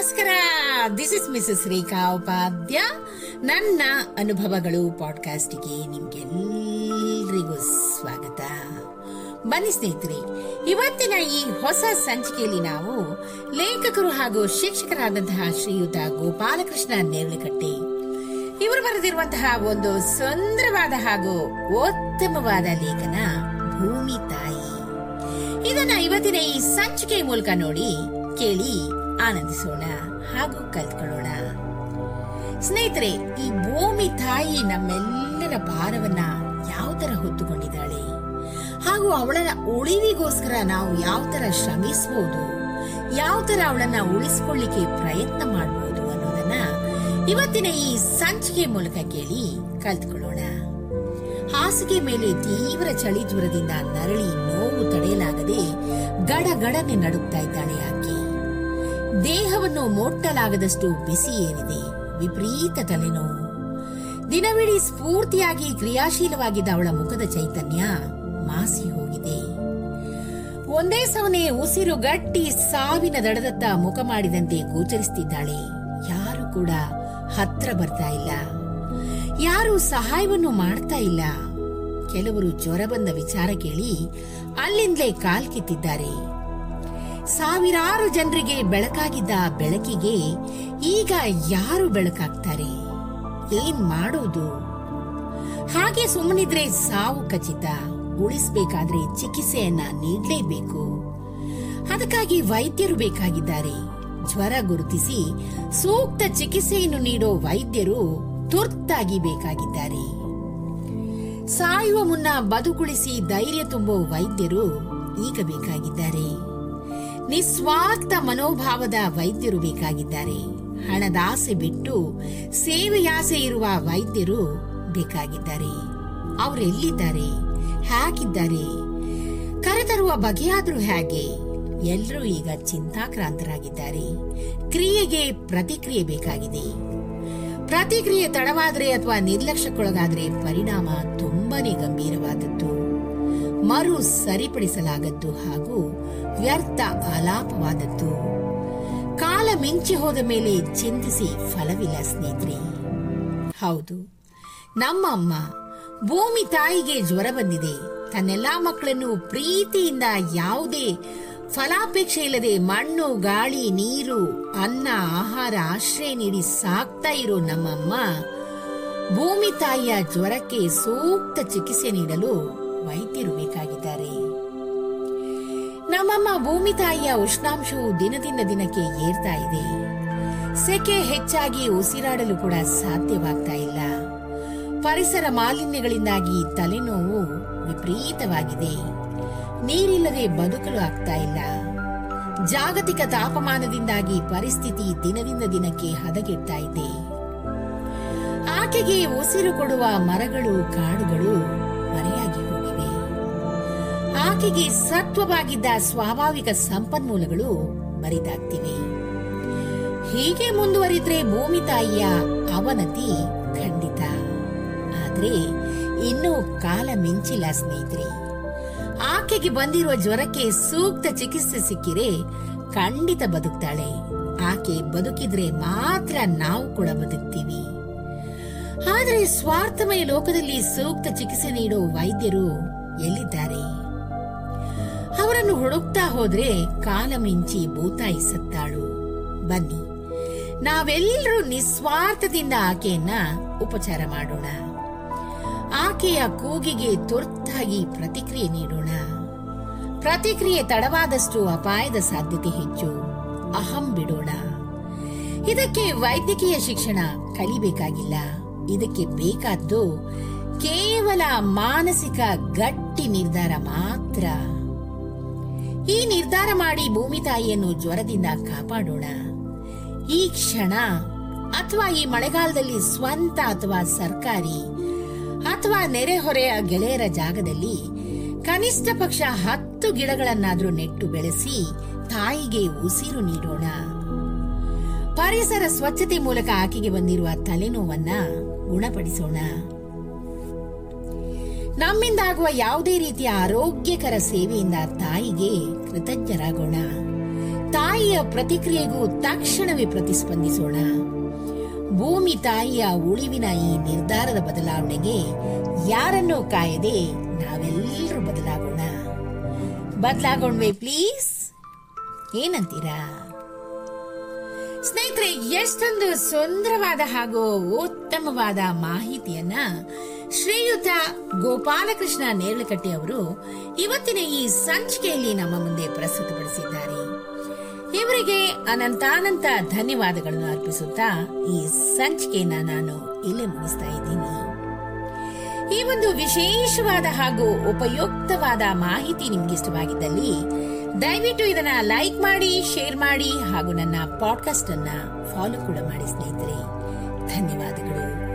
ನಮಸ್ಕಾರ. This is Mrs Rekha Upadhya ನನ್ನ ಅನುಭವಗಳು ಪಾಡ್ಕಾಸ್ಟ್ಗೆ ನಿಮ್ಗೆಲ್ರಿಗೂ ಸ್ವಾಗತ. ಬನ್ನಿ ಸ್ನೇಹಿತರೆ, ಇವತ್ತಿನ ಈ ಹೊಸ ಸಂಚಿಕೆಯಲ್ಲಿ ನಾವು ಲೇಖಕರು ಹಾಗೂ ಶಿಕ್ಷಕರಾದಂತಹ ಶ್ರೀಯುತ ಗೋಪಾಲಕೃಷ್ಣ ನೇರಳೆಕಟ್ಟೆ ಇವರು ಬರೆದಿರುವಂತಹ ಒಂದು ಸುಂದರವಾದ ಹಾಗೂ ಉತ್ತಮವಾದ ಲೇಖನ ಭೂಮಿ ತಾಯಿ. ಇದನ್ನ ಇವತ್ತಿನ ಈ ಸಂಚಿಕೆ ಮೂಲಕ ನೋಡಿ ಕೇಳಿ ಆನಂದಿಸೋಣ ಹಾಗೂ ಕಲ್ತ್ಕೊಳ್ಳೋಣ. ಸ್ನೇಹಿತರೆ, ಈ ಭೂಮಿ ತಾಯಿ ನಮ್ಮೆಲ್ಲರ ಭಾರವನ್ನ ಯಾವ ತರ ಹೊತ್ತುಕೊಂಡಿದ್ದಾಳೆ? ಹಾಗೂ ಅವಳ ಉಳಿವಿಗೋಸ್ಕರ ನಾವು ಯಾವ ತರ ಶ್ರಮಿಸಬಹುದು ಯಾವ ತರ ಅವಳನ್ನ ಉಳಿಸ್ಕೊಳ್ಳಿಕ್ಕೆ ಪ್ರಯತ್ನ ಮಾಡಬಹುದು ಅನ್ನೋದನ್ನ ಇವತ್ತಿನ ಈ ಸಂಚಿಕೆ ಮೂಲಕ ಕೇಳಿ ಕಲ್ತ್ಕೊಳ್ಳೋಣ. ಹಾಸಿಗೆ ಮೇಲೆ ತೀವ್ರ ಚಳಿ ಜ್ವರದಿಂದ ನರಳಿ ನೋವು ತಡೆಯಲಾಗದೆ ಗಡಗಡನೆ ನಡುಗ್ತಾ ಇದ್ದಾಳೆ ಆಕೆ. ದೇಹವನ್ನು ಮೊಟ್ಟಲಾಗದಷ್ಟು ಬಿಸಿ ಏರಿದೆ ವಿಪರೀತ ತಲೆನೋವು. ದಿನವಿಡೀ ಸ್ಫೂರ್ತಿಯಾಗಿ ಕ್ರಿಯಾಶೀಲವಾಗಿದ್ದ ಅವಳ ಮುಖದ ಚೈತನ್ಯ ಮಾಸಿ ಹೋಗಿದೆ. ಒಂದೇ ಸವನೆ ಉಸಿರು ಗಟ್ಟಿ ಸಾವಿನ ದಡದತ್ತ ಮುಖ ಮಾಡಿದಂತೆ ಗೋಚರಿಸುತ್ತಿದ್ದಾಳೆ. ಯಾರು ಕೂಡ ಹತ್ರ ಬರ್ತಾ ಇಲ್ಲ. ಯಾರು ಸಹಾಯವನ್ನು ಮಾಡ್ತಾ ಇಲ್ಲ. ಕೆಲವರು ಜ್ವರ ಬಂದ ವಿಚಾರ ಕೇಳಿ ಅಲ್ಲಿಂದಲೇ ಕಾಲ್ ಕಿತ್ತಿದ್ದಾರೆ. ಸಾವಿರಾರು ಜನರಿಗೆ ಬೆಳಕಾಗಿದ್ದ ಬೆಳಕಿಗೆ ಈಗ ಯಾರು ಬೆಳಕಾಗ್ತಾರೆ? ಏನ್ ಮಾಡುವುದು ಹಾಗೆ ಸುಮ್ಮನಿದ್ರೆ ಸಾವು ಖಚಿತ ಉಳಿಸಬೇಕಾದ್ರೆ ಚಿಕಿತ್ಸೆಯನ್ನ ನೀಡಲೇಬೇಕು. ಅದಕ್ಕಾಗಿ ವೈದ್ಯರು ಬೇಕಾಗಿದ್ದಾರೆ. ಜ್ವರ ಗುರುತಿಸಿ ಸೂಕ್ತ ಚಿಕಿತ್ಸೆಯನ್ನು ನೀಡೋ ವೈದ್ಯರು ತುರ್ತಾಗಿ ಬೇಕಾಗಿದ್ದಾರೆ. ಸಾಯುವ ಮುನ್ನ ಬದುಕುಳಿಸಿ ಧೈರ್ಯ ತುಂಬೋ ವೈದ್ಯರು ಈಗ ಬೇಕಾಗಿದ್ದಾರೆ. ನಿಸ್ವಾರ್ಥ ಮನೋಭಾವದ ವೈದ್ಯರು ಬೇಕಾಗಿದ್ದಾರೆ. ಹಣದಾಸೆ ಬಿಟ್ಟು ಸೇವೆಯಾಸೆ ಇರುವ ವೈದ್ಯರು ಬೇಕಾಗಿದ್ದಾರೆ. ಅವರೆಲ್ಲಿದ್ದಾರೆ? ಹೇಗಿದ್ದಾರೆ? ಕರೆತರುವ ಬಗೆಯಾದರೂ ಹೇಗೆ? ಎಲ್ಲರೂ ಈಗ ಚಿಂತಾಕ್ರಾಂತರಾಗಿದ್ದಾರೆ. ಕ್ರಿಯೆಗೆ ಪ್ರತಿಕ್ರಿಯೆ ಬೇಕಾಗಿದೆ. ಪ್ರತಿಕ್ರಿಯೆ ತಡವಾದರೆ ಅಥವಾ ನಿರ್ಲಕ್ಷ್ಯಕ್ಕೊಳಗಾದರೆ ಪರಿಣಾಮ ತುಂಬಾನೇ ಗಂಭೀರವಾದದ್ದು. ಮರು ಸರಿಪಡಿಸಲಾಗದ್ದು ಹಾಗೂ ವ್ಯರ್ಥ ಆಲಾಪವಾದದ್ದು. ಕಾಲ ಮಿಂಚಿ ಹೋದ ಮೇಲೆ ಚಿಂತಿಸಿ ಫಲವಿಲ್ಲ ಸ್ನೇಹಿತರೆ. ಹೌದು ನಮ್ಮಮ್ಮ ಭೂಮಿ ತಾಯಿಗೆ ಜ್ವರ ಬಂದಿದೆ. ತನ್ನೆಲ್ಲಾ ಮಕ್ಕಳನ್ನು ಪ್ರೀತಿಯಿಂದ ಯಾವುದೇ ಫಲಾಪೇಕ್ಷೆ ಇಲ್ಲದೆ ಮಣ್ಣು, ಗಾಳಿ, ನೀರು, ಅನ್ನ, ಆಹಾರ, ಆಶ್ರಯ ನೀಡಿ ಸಾಕ್ತಾ ಇರೋ ನಮ್ಮಮ್ಮ ಭೂಮಿ ತಾಯಿಯ ಜ್ವರಕ್ಕೆ ಸೂಕ್ತ ಚಿಕಿತ್ಸೆ ನೀಡಲು ವೈದ್ಯರು ಬೇಕಾಗಿದ್ದಾರೆ. ನಮ್ಮಮ್ಮ ಭೂಮಿ ತಾಯಿಯ ಉಷ್ಣಾಂಶವು ದಿನದಿಂದ ದಿನಕ್ಕೆ ಏರ್ತಾ ಇದೆ. ಸೆಕೆ ಹೆಚ್ಚಾಗಿ ಉಸಿರಾಡಲು ಕೂಡ ಸಾಧ್ಯವಾಗ್ತಾ ಇಲ್ಲ. ಪರಿಸರ ಮಾಲಿನ್ಯಗಳಿಂದಾಗಿ ತಲೆನೋವು ವಿಪರೀತವಾಗಿದೆ. ನೀರಿಲ್ಲದೆ ಬದುಕಲು ಆಗ್ತಾ ಇಲ್ಲ. ಜಾಗತಿಕ ತಾಪಮಾನದಿಂದಾಗಿ ಪರಿಸ್ಥಿತಿ ದಿನದಿಂದ ದಿನಕ್ಕೆ ಹದಗೆಡ್ತಾ ಇದೆ. ಆಕೆಗೆ ಉಸಿರು ಕೊಡುವ ಮರಗಳು, ಕಾಡುಗಳು ಆಕೆಗೆ ಸತ್ವವಾಗಿದ್ದ ಸ್ವಾಭಾವಿಕ ಸಂಪನ್ಮೂಲಗಳು ಮರಿದಾಗ್ತಿವೆ. ಹೀಗೆ ಮುಂದುವರಿದ್ರೆ ಭೂಮಿ ತಾಯಿಯ ಅವನತಿ ಖಂಡಿತ. ಆದ್ರೆ ಇನ್ನೂ ಕಾಲ ಮಿಂಚಿಲ್ಲ ಸ್ನೇಹಿತರೆ. ಆಕೆಗೆ ಬಂದಿರುವ ಜ್ವರಕ್ಕೆ ಸೂಕ್ತ ಚಿಕಿತ್ಸೆ ಸಿಕ್ಕಿರೆ ಖಂಡಿತ ಬದುಕ್ತಾಳೆ. ಆಕೆ ಬದುಕಿದ್ರೆ ಮಾತ್ರ ನಾವು ಕೂಡ ಬದುಕ್ತೀವಿ. ಆದರೆ ಸ್ವಾರ್ಥಮಯ ಲೋಕದಲ್ಲಿ ಸೂಕ್ತ ಚಿಕಿತ್ಸೆ ನೀಡೋ ವೈದ್ಯರು ಎಲ್ಲಿದ್ದಾರೆ? ಅವರನ್ನು ಹುಡುಕ್ತಾ ಹೋದ್ರೆ ಕಾಲ ಮಿಂಚಿ ಭೂತಾಯಿಸುತ್ತಾಳು ಬನ್ನಿ, ನಾವೆಲ್ಲರೂ ನಿಸ್ವಾರ್ಥದಿಂದ ಆಕೆಯನ್ನ ಉಪಚಾರ ಮಾಡೋಣ. ಆಕೆಯ ಕೂಗಿಗೆ ತುರ್ತಾಗಿ ಪ್ರತಿಕ್ರಿಯೆ ನೀಡೋಣ. ಪ್ರತಿಕ್ರಿಯೆ ತಡವಾದಷ್ಟು ಅಪಾಯದ ಸಾಧ್ಯತೆ ಹೆಚ್ಚು. ಅಹಂ ಬಿಡೋಣ. ಇದಕ್ಕೆ ವೈದ್ಯಕೀಯ ಶಿಕ್ಷಣ ಕಲಿಬೇಕಾಗಿಲ್ಲ. ಇದಕ್ಕೆ ಬೇಕಾದ್ದು ಕೇವಲ ಮಾನಸಿಕ ಗಟ್ಟಿ ನಿರ್ಧಾರ ಮಾತ್ರ. ಈ ನಿರ್ಧಾರ ಮಾಡಿ ಭೂಮಿ ತಾಯಿಯನ್ನು ಜ್ವರದಿಂದ ಕಾಪಾಡೋಣ. ಈ ಕ್ಷಣ ಅಥವಾ ಈ ಮಳೆಗಾಲದಲ್ಲಿ ಸ್ವಂತ ಅಥವಾ ಸರ್ಕಾರಿ ಅಥವಾ ನೆರೆಹೊರೆಯ ಗೆಳೆಯರ ಜಾಗದಲ್ಲಿ ಕನಿಷ್ಠ ಪಕ್ಷ ಹತ್ತು ಗಿಡಗಳನ್ನಾದರೂ ನೆಟ್ಟು ಬೆಳೆಸಿ ತಾಯಿಗೆ ಉಸಿರು ನೀಡೋಣ. ಪರಿಸರ ಸ್ವಚ್ಛತೆ ಮೂಲಕ ಆಕೆಗೆ ಬಂದಿರುವ ತಲೆನೋವನ್ನ ಗುಣಪಡಿಸೋಣ. ನಮ್ಮಿಂದಾಗುವ ಯಾವುದೇ ರೀತಿಯ ಆರೋಗ್ಯಕರ ಸೇವೆಯಿಂದ ತಾಯಿಗೆ ಕೃತಜ್ಞರಾಗೋಣ. ತಾಯಿಯ ಪ್ರತಿಕ್ರಿಯೆಗೂ ತಕ್ಷಣವೇ ಪ್ರತಿಸ್ಪಂದಿಸೋಣ. ಭೂಮಿ ತಾಯಿಯ ಉಳಿವಿನ ಈ ನಿರ್ಧಾರದ ಬದಲಾವಣೆಗೆ ಯಾರನ್ನೂ ಕಾಯದೆ ನಾವೆಲ್ಲರೂ ಬದಲಾಗೋಣ. ಬದಲಾಗೋಣ್ವೆ ಪ್ಲೀಸ್. ಏನಂತೀರಾ? ಸ್ನೇಹಿತರೆ, ಎಷ್ಟೊಂದು ಸುಂದರವಾದ ಹಾಗೂ ಉತ್ತಮವಾದ ಮಾಹಿತಿಯನ್ನ ಶ್ರೀಯುತ ಗೋಪಾಲಕೃಷ್ಣ ನೇರಳಕಟ್ಟಿ ಅವರು ಇವತ್ತಿನ ಈ ಸಂಚಿಕೆಯಲ್ಲಿ ನಮ್ಮ ಮುಂದೆ ಪ್ರಸ್ತುತಪಡಿಸಿದ್ದಾರೆ. ಇವರಿಗೆ ಅನಂತಾನಂತ ಧನ್ಯವಾದಗಳನ್ನು ಅರ್ಪಿಸುತ್ತಾ ಈ ಸಂಚಿಕೆಯನ್ನ ನಾನು ಇಲ್ಲಿ ಮುಗಿಸ್ತಾ ಇದ್ದೀನಿ. ಈ ಒಂದು ವಿಶೇಷವಾದ ಹಾಗೂ ಉಪಯುಕ್ತವಾದ ಮಾಹಿತಿ ನಿಮ್ಗೆ ಇಷ್ಟವಾಗಿದ್ದಲ್ಲಿ ದಯವಿಟ್ಟು ಇದನ್ನ ಲೈಕ್ ಮಾಡಿ, ಶೇರ್ ಮಾಡಿ ಹಾಗೂ ನನ್ನ ಪಾಡ್ಕಾಸ್ಟ್ ಅನ್ನ ಫಾಲೋ ಕೂಡ ಮಾಡಿ ಸ್ನೇಹಿತರೆ. ಧನ್ಯವಾದಗಳು.